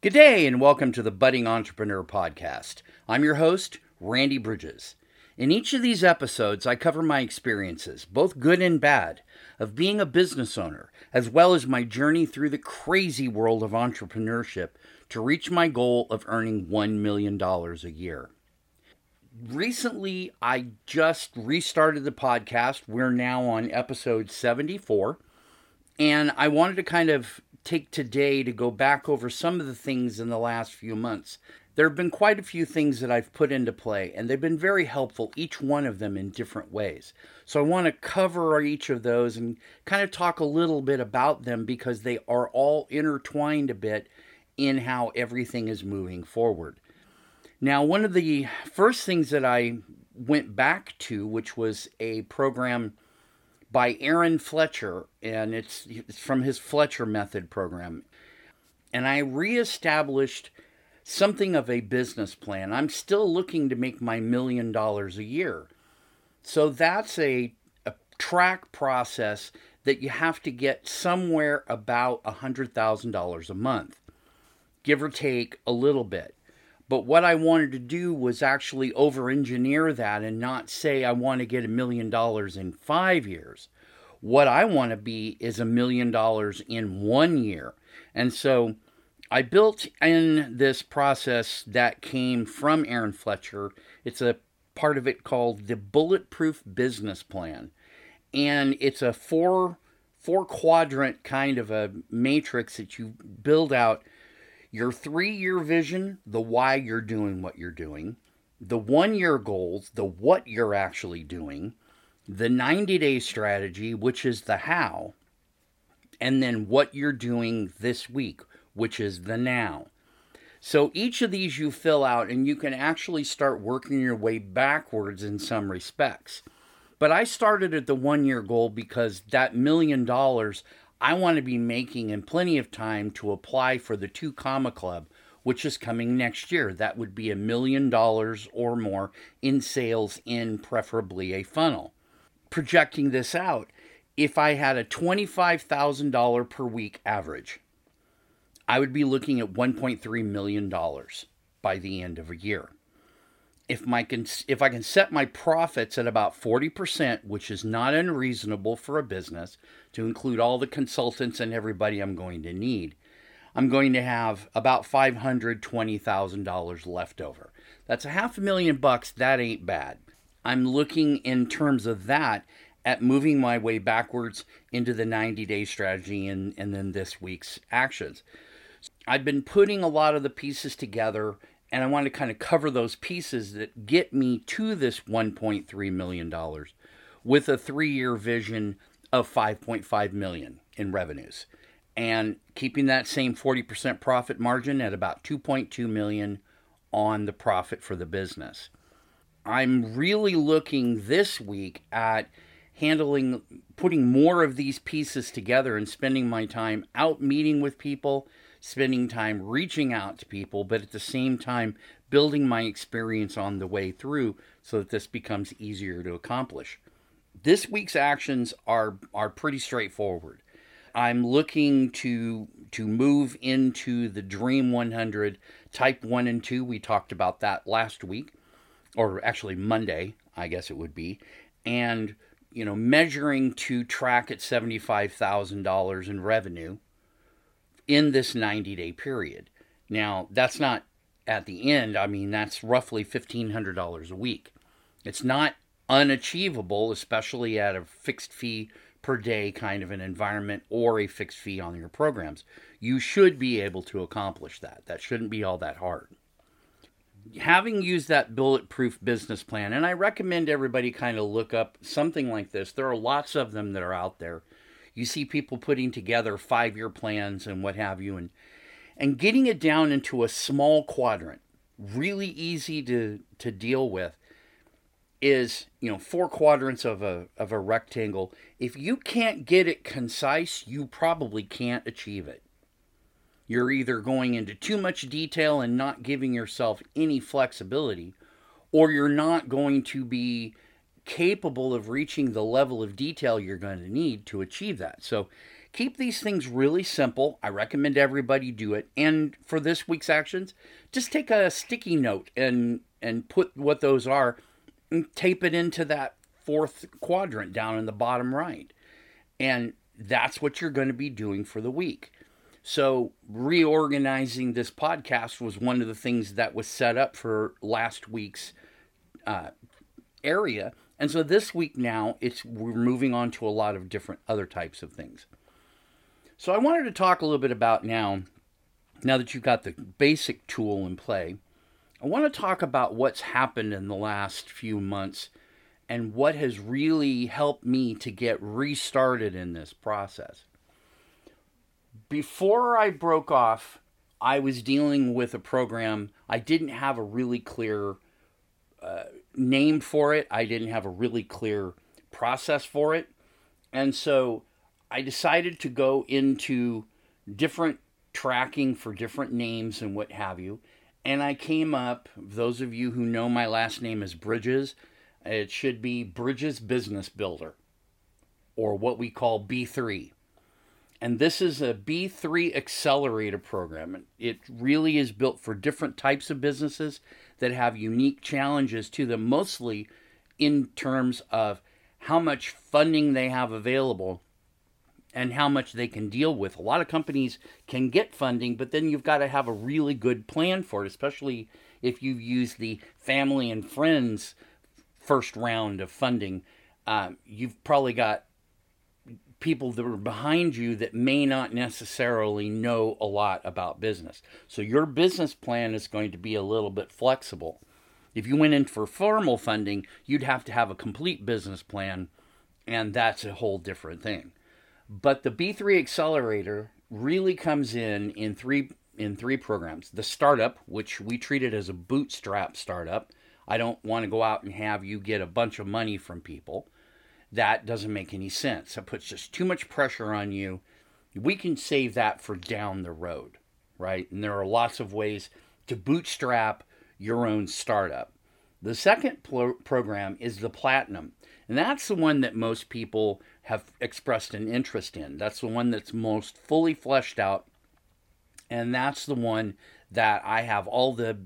Good day, and welcome to the Budding Entrepreneur Podcast. I'm your host, Randy Bridges. In each of these episodes, I cover my experiences, both good and bad, of being a business owner, as well as my journey through the crazy world of entrepreneurship to reach my goal of earning $1 million a year. Recently, I just restarted the podcast. We're now on episode 74, and I wanted to kind of take today to go back over some of the things in the last few months. There have been quite a few things that I've put into play, and they've been very helpful, each one of them in different ways. So I want to cover each of those and kind of talk a little bit about them because they are all intertwined a bit in how everything is moving forward. Now, one of the first things that I went back to, which was a program by Aaron Fletcher, and it's, it's from his Fletcher Method program. And I reestablished something of a business plan. I'm still looking to make my million dollars a year. So that's a, a track process that you have to get somewhere about $100,000 a month, give or take a little bit. But what I wanted to do was actually over engineer that and not say I want to get a million dollars in five years. What I want to be is a million dollars in one year. And so I built in this process that came from Aaron Fletcher. It's a part of it called the Bulletproof Business Plan. And it's a four four quadrant kind of a matrix that you build out your three year vision, the why you're doing what you're doing, the one year goals, the what you're actually doing, the 90 day strategy, which is the how, and then what you're doing this week, which is the now. So each of these you fill out, and you can actually start working your way backwards in some respects. But I started at the one year goal because that million dollars I want to be making in plenty of time to apply for the Two Comma Club, which is coming next year. That would be a million dollars or more in sales in preferably a funnel. Projecting this out, if I had a $25,000 per week average, I would be looking at $1.3 million by the end of a year if my can if I can set my profits at about 40%, which is not unreasonable for a business to include all the consultants and everybody I'm going to need, I'm going to have about $520,000 left over. That's a half a million bucks, that ain't bad. I'm looking in terms of that at moving my way backwards into the 90 day strategy and, and then this week's actions. I've been putting a lot of the pieces together and I want to kind of cover those pieces that get me to this $1.3 million with a three year vision of 5.5 million in revenues and keeping that same 40% profit margin at about 2.2 million on the profit for the business. I'm really looking this week at handling putting more of these pieces together and spending my time out meeting with people spending time reaching out to people, but at the same time building my experience on the way through so that this becomes easier to accomplish. This week's actions are are pretty straightforward. I'm looking to to move into the Dream 100 Type 1 and 2. We talked about that last week or actually Monday, I guess it would be. And you know, measuring to track at $75,000 in revenue in this 90 day period. Now, that's not at the end, I mean, that's roughly $1,500 a week. It's not unachievable, especially at a fixed fee per day kind of an environment or a fixed fee on your programs. You should be able to accomplish that. That shouldn't be all that hard. Having used that bulletproof business plan, and I recommend everybody kind of look up something like this. There are lots of them that are out there you see people putting together five year plans and what have you, and and getting it down into a small quadrant, really easy to to deal with, is you know four quadrants of a of a rectangle. If you can't get it concise, you probably can't achieve it. You're either going into too much detail and not giving yourself any flexibility, or you're not going to be capable of reaching the level of detail you're going to need to achieve that. So keep these things really simple. I recommend everybody do it. And for this week's actions, just take a sticky note and and put what those are and tape it into that fourth quadrant down in the bottom right. And that's what you're going to be doing for the week. So, reorganizing this podcast was one of the things that was set up for last week's uh, area. And so this week now, it's we're moving on to a lot of different other types of things. So I wanted to talk a little bit about now, now that you've got the basic tool in play, I want to talk about what's happened in the last few months and what has really helped me to get restarted in this process. Before I broke off, I was dealing with a program. I didn't have a really clear uh, name for it, I didn't have a really clear process for it. And so I decided to go into different tracking for different names and what have you. And I came up, those of you who know my last name is Bridges, it should be Bridges Business Builder, or what we call B3. And this is a B3 accelerator program. It really is built for different types of businesses that have unique challenges to them, mostly in terms of how much funding they have available and how much they can deal with. A lot of companies can get funding, but then you've got to have a really good plan for it, especially if you use the family and friends first round of funding. Um, you've probably got people that are behind you that may not necessarily know a lot about business. So your business plan is going to be a little bit flexible. If you went in for formal funding, you'd have to have a complete business plan, and that's a whole different thing. But the B3 accelerator really comes in in three in three programs. The startup, which we treat it as a bootstrap startup. I don't want to go out and have you get a bunch of money from people that doesn't make any sense. That puts just too much pressure on you. We can save that for down the road, right? And there are lots of ways to bootstrap your own startup. The second pro- program is the Platinum, and that's the one that most people have expressed an interest in. That's the one that's most fully fleshed out, and that's the one that I have all the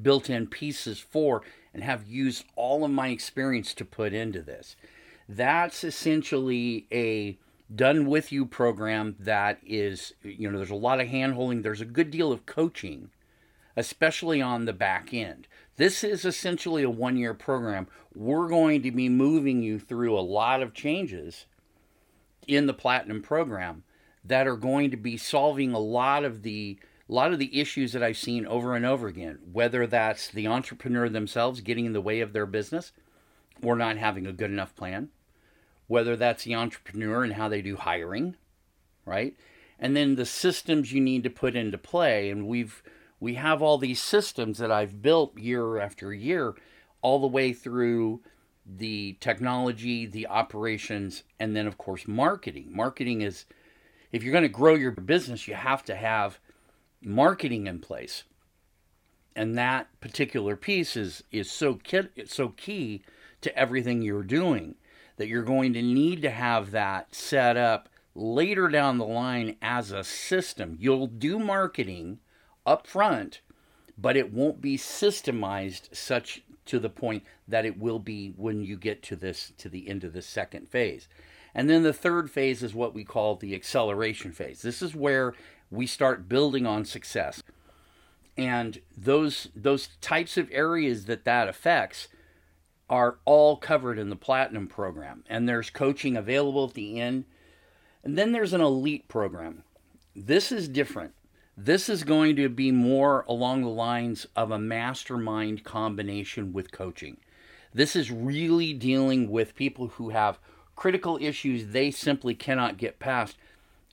built in pieces for and have used all of my experience to put into this that's essentially a done with you program that is you know there's a lot of hand holding there's a good deal of coaching especially on the back end. This is essentially a one year program. We're going to be moving you through a lot of changes in the platinum program that are going to be solving a lot of the a lot of the issues that I've seen over and over again whether that's the entrepreneur themselves getting in the way of their business or not having a good enough plan whether that's the entrepreneur and how they do hiring, right? And then the systems you need to put into play. And we've we have all these systems that I've built year after year, all the way through the technology, the operations, and then of course marketing. Marketing is if you're going to grow your business, you have to have marketing in place. And that particular piece is is so key, so key to everything you're doing that you're going to need to have that set up later down the line as a system. You'll do marketing up front, but it won't be systemized such to the point that it will be when you get to this to the end of the second phase. And then the third phase is what we call the acceleration phase. This is where we start building on success. And those those types of areas that that affects are all covered in the platinum program and there's coaching available at the end. And then there's an elite program. This is different. This is going to be more along the lines of a mastermind combination with coaching. This is really dealing with people who have critical issues they simply cannot get past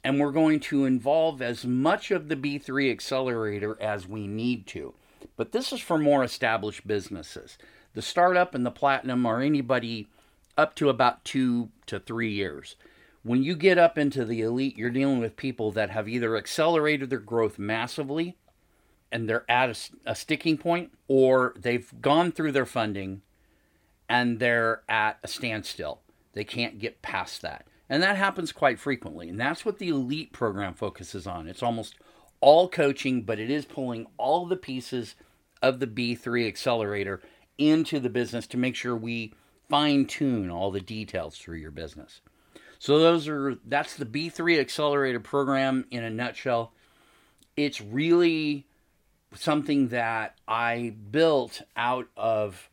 and we're going to involve as much of the B3 accelerator as we need to. But this is for more established businesses the startup and the platinum are anybody up to about two to three years. When you get up into the elite, you're dealing with people that have either accelerated their growth massively and they're at a, a sticking point, or they've gone through their funding and they're at a standstill. They can't get past that. And that happens quite frequently. And that's what the elite program focuses on. It's almost all coaching, but it is pulling all the pieces of the B3 accelerator into the business to make sure we fine tune all the details through your business. So those are that's the B3 accelerator program in a nutshell. It's really something that I built out of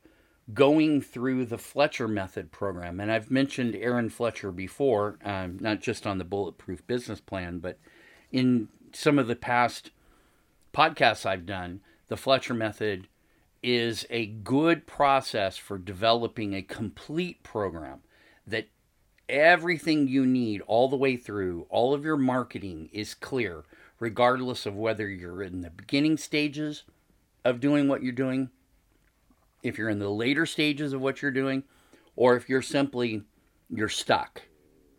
going through the Fletcher Method program. And I've mentioned Aaron Fletcher before, um, not just on the Bulletproof Business Plan, but in some of the past podcasts I've done. The Fletcher Method is a good process for developing a complete program that everything you need all the way through, all of your marketing is clear, regardless of whether you're in the beginning stages of doing what you're doing if you're in the later stages of what you're doing, or if you're simply you're stuck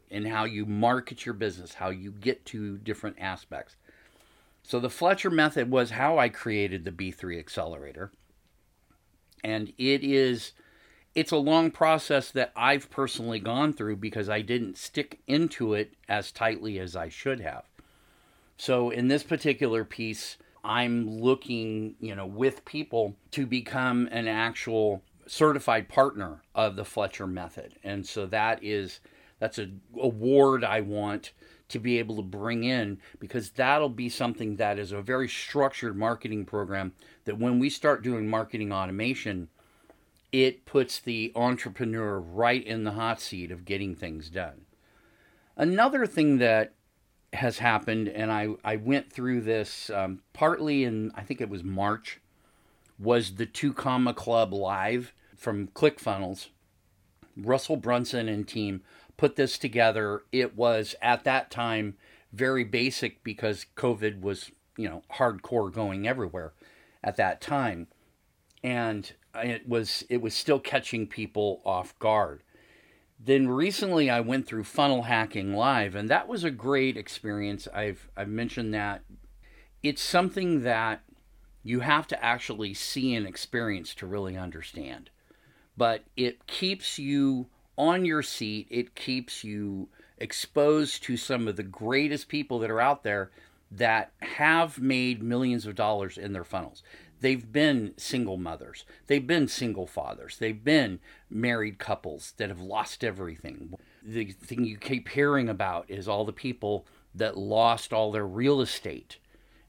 in how you market your business, how you get to different aspects. So the Fletcher method was how I created the B3 accelerator. And it is it's a long process that I've personally gone through because I didn't stick into it as tightly as I should have. So in this particular piece, I'm looking, you know, with people to become an actual certified partner of the Fletcher method. And so that is that's a award I want to be able to bring in because that'll be something that is a very structured marketing program that when we start doing marketing automation, it puts the entrepreneur right in the hot seat of getting things done. Another thing that has happened, and I, I went through this um, partly in, I think it was March, was the Two Comma Club Live from ClickFunnels. Russell Brunson and team put this together. It was at that time very basic because COVID was, you know, hardcore going everywhere at that time. And it was it was still catching people off guard. Then recently I went through Funnel Hacking Live, and that was a great experience. I've I've mentioned that it's something that you have to actually see and experience to really understand. But it keeps you on your seat. It keeps you exposed to some of the greatest people that are out there that have made millions of dollars in their funnels. They've been single mothers. They've been single fathers. They've been married couples that have lost everything. The thing you keep hearing about is all the people that lost all their real estate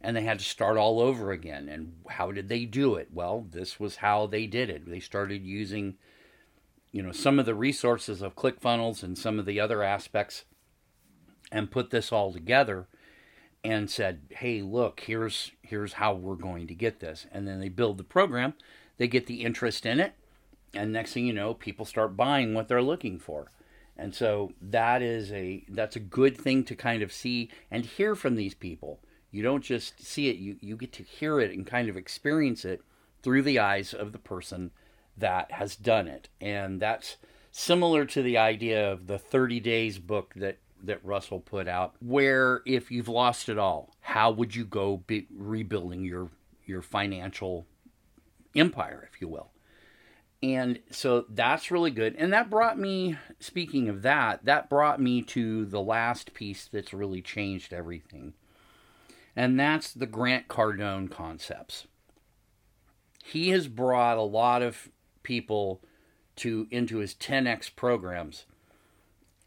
and they had to start all over again. And how did they do it? Well, this was how they did it. They started using, you know, some of the resources of ClickFunnels and some of the other aspects and put this all together and said, "Hey, look, here's here's how we're going to get this." And then they build the program, they get the interest in it, and next thing you know, people start buying what they're looking for. And so that is a that's a good thing to kind of see and hear from these people. You don't just see it, you you get to hear it and kind of experience it through the eyes of the person that has done it. And that's similar to the idea of the 30 days book that that Russell put out, where if you've lost it all, how would you go be rebuilding your your financial empire, if you will? And so that's really good. And that brought me, speaking of that, that brought me to the last piece that's really changed everything. And that's the Grant Cardone concepts. He has brought a lot of people to into his 10x programs.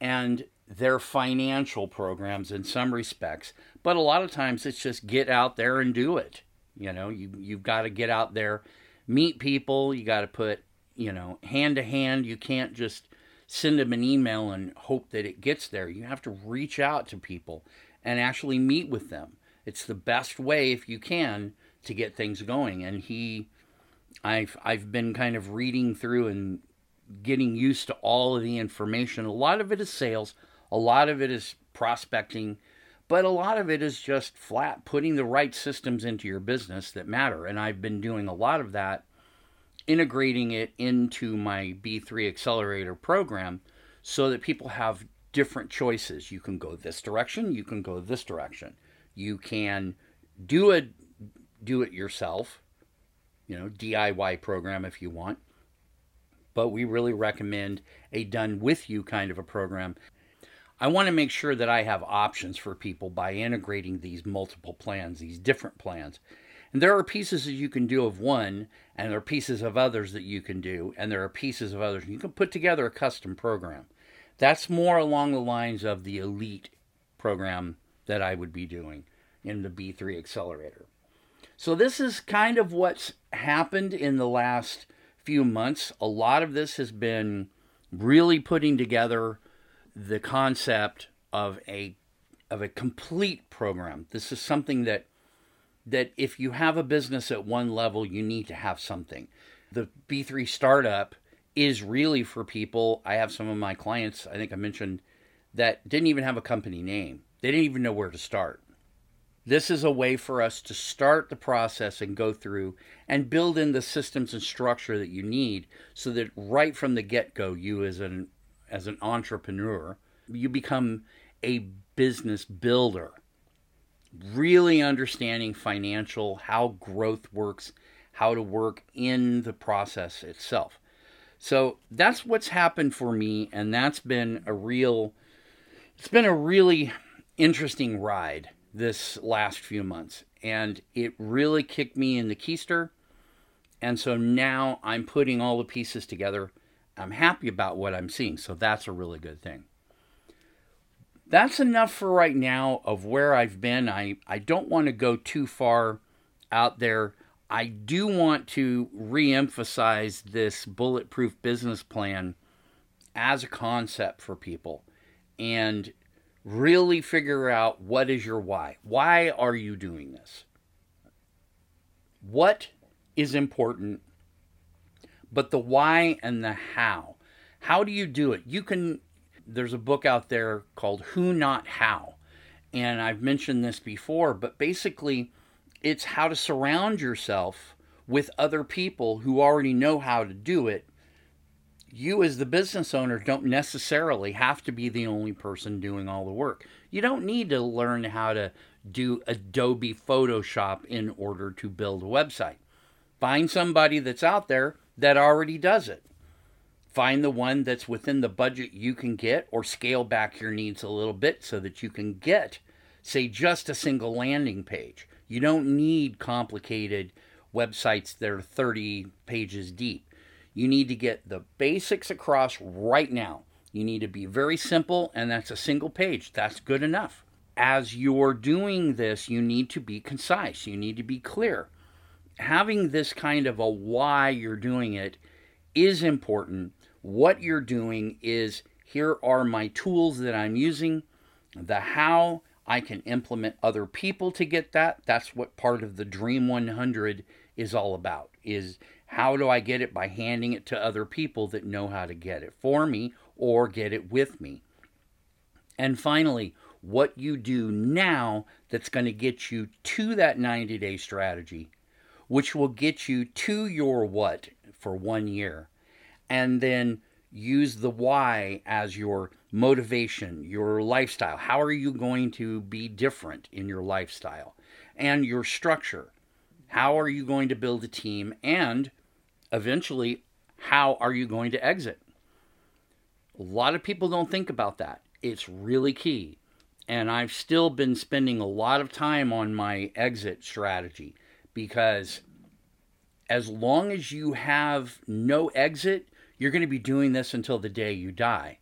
And their financial programs in some respects, but a lot of times it's just get out there and do it. You know, you you've got to get out there, meet people. You got to put you know hand to hand. You can't just send them an email and hope that it gets there. You have to reach out to people and actually meet with them. It's the best way if you can to get things going. And he, I've I've been kind of reading through and getting used to all of the information. A lot of it is sales a lot of it is prospecting, but a lot of it is just flat putting the right systems into your business that matter. And I've been doing a lot of that, integrating it into my B3 Accelerator program so that people have different choices. You can go this direction, you can go this direction. You can do it do it yourself, you know, DIY program if you want. But we really recommend a done with you kind of a program I want to make sure that I have options for people by integrating these multiple plans, these different plans. And there are pieces that you can do of one, and there are pieces of others that you can do, and there are pieces of others. You can put together a custom program. That's more along the lines of the elite program that I would be doing in the B3 accelerator. So, this is kind of what's happened in the last few months. A lot of this has been really putting together the concept of a of a complete program. This is something that that if you have a business at one level, you need to have something. The B3 startup is really for people. I have some of my clients, I think I mentioned, that didn't even have a company name. They didn't even know where to start. This is a way for us to start the process and go through and build in the systems and structure that you need so that right from the get-go you as an as an entrepreneur, you become a business builder really understanding financial, how growth works, how to work in the process itself. So that's what's happened for me, and that's been a real, it's been a really interesting ride this last few months. And it really kicked me in the keister. And so now I'm putting all the pieces together. I'm happy about what I'm seeing. So that's a really good thing that's enough for right now of where I've been. I, I don't want to go too far out there. I do want to re-emphasize this bulletproof business plan as a concept for people and really figure out what is your why. Why are you doing this? What is important, but the why and the how. How do you do it? You can there's a book out there called Who Not How. And I've mentioned this before, but basically, it's how to surround yourself with other people who already know how to do it. You, as the business owner, don't necessarily have to be the only person doing all the work. You don't need to learn how to do Adobe Photoshop in order to build a website. Find somebody that's out there that already does it find the one that's within the budget you can get or scale back your needs a little bit so that you can get say just a single landing page you don't need complicated websites that are 30 pages deep you need to get the basics across right now. You need to be very simple and that's a single page. That's good enough. As you're doing this you need to be concise. You need to be clear. Having this kind of a why you're doing it is important. What you're doing is here are my tools that I'm using, the how I can implement other people to get that. That's what part of the Dream 100 is all about. Is how do I get it by handing it to other people that know how to get it for me or get it with me. And finally, what you do now that's going to get you to that 90 day strategy, which will get you to your what for one year and then use the why as your motivation, your lifestyle. How are you going to be different in your lifestyle? And your structure. How are you going to build a team? And eventually, how are you going to exit? A lot of people don't think about that. It's really key. And I've still been spending a lot of time on my exit strategy because as long as you have no exit, you're going to be doing this until the day you die.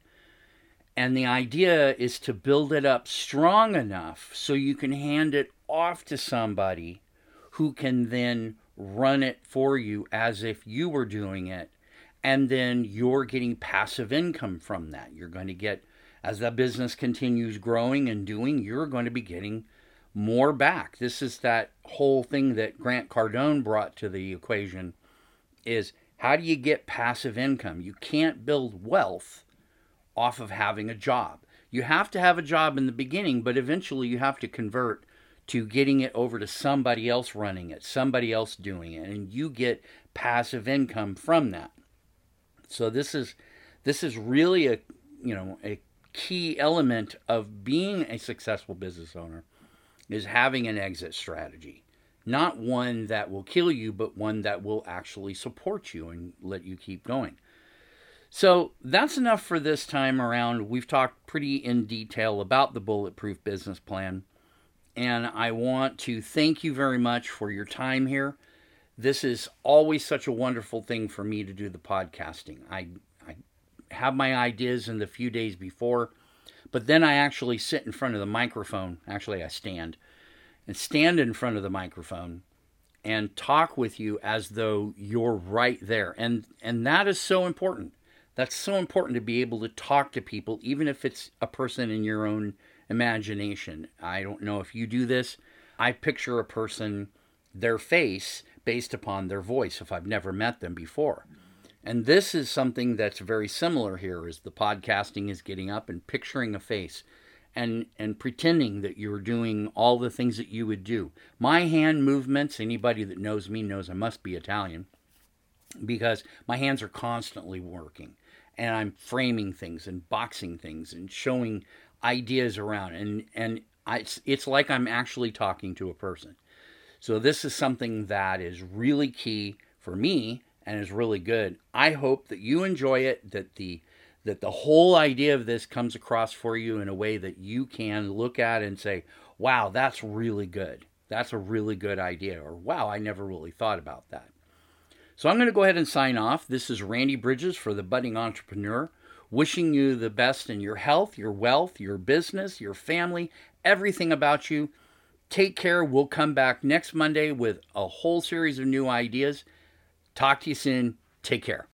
And the idea is to build it up strong enough so you can hand it off to somebody who can then run it for you as if you were doing it. And then you're getting passive income from that. You're going to get, as the business continues growing and doing, you're going to be getting more back. This is that whole thing that Grant Cardone brought to the equation is how do you get passive income? You can't build wealth off of having a job. You have to have a job in the beginning, but eventually you have to convert to getting it over to somebody else running it, somebody else doing it, and you get passive income from that. So this is this is really a you know a key element of being a successful business owner is having an exit strategy not one that will kill you, but one that will actually support you and let you keep going. So that's enough for this time around. We've talked pretty in detail about the Bulletproof Business Plan. And I want to thank you very much for your time here. This is always such a wonderful thing for me to do the podcasting. I, I have my ideas in the few days before, but then I actually sit in front of the microphone. Actually, I stand and stand in front of the microphone and talk with you as though you're right there. And and that is so important that's so important to be able to talk to people, even if it's a person in your own imagination. I don't know if you do this. I picture a person, their face, based upon their voice if I've never met them before. And this is something that's very similar here is the podcasting is getting up and picturing a face and and pretending that you're doing all the things that you would do. My hand movements, anybody that knows me knows I must be Italian because my hands are constantly working and I'm framing things and boxing things and showing ideas around and and I, it's, it's like I'm actually talking to a person. So this is something that is really key for me and is really good. I hope that you enjoy it that the that the whole idea of this comes across for you in a way that you can look at and say, "Wow, that's really good. That's a really good idea." Or, "Wow, I never really thought about that." So I'm going to go ahead and sign off. This is Randy Bridges for the Budding Entrepreneur, wishing you the best in your health, your wealth, your business, your family, everything about you. Take care. We'll come back next Monday with a whole series of new ideas. Talk to you soon. Take care.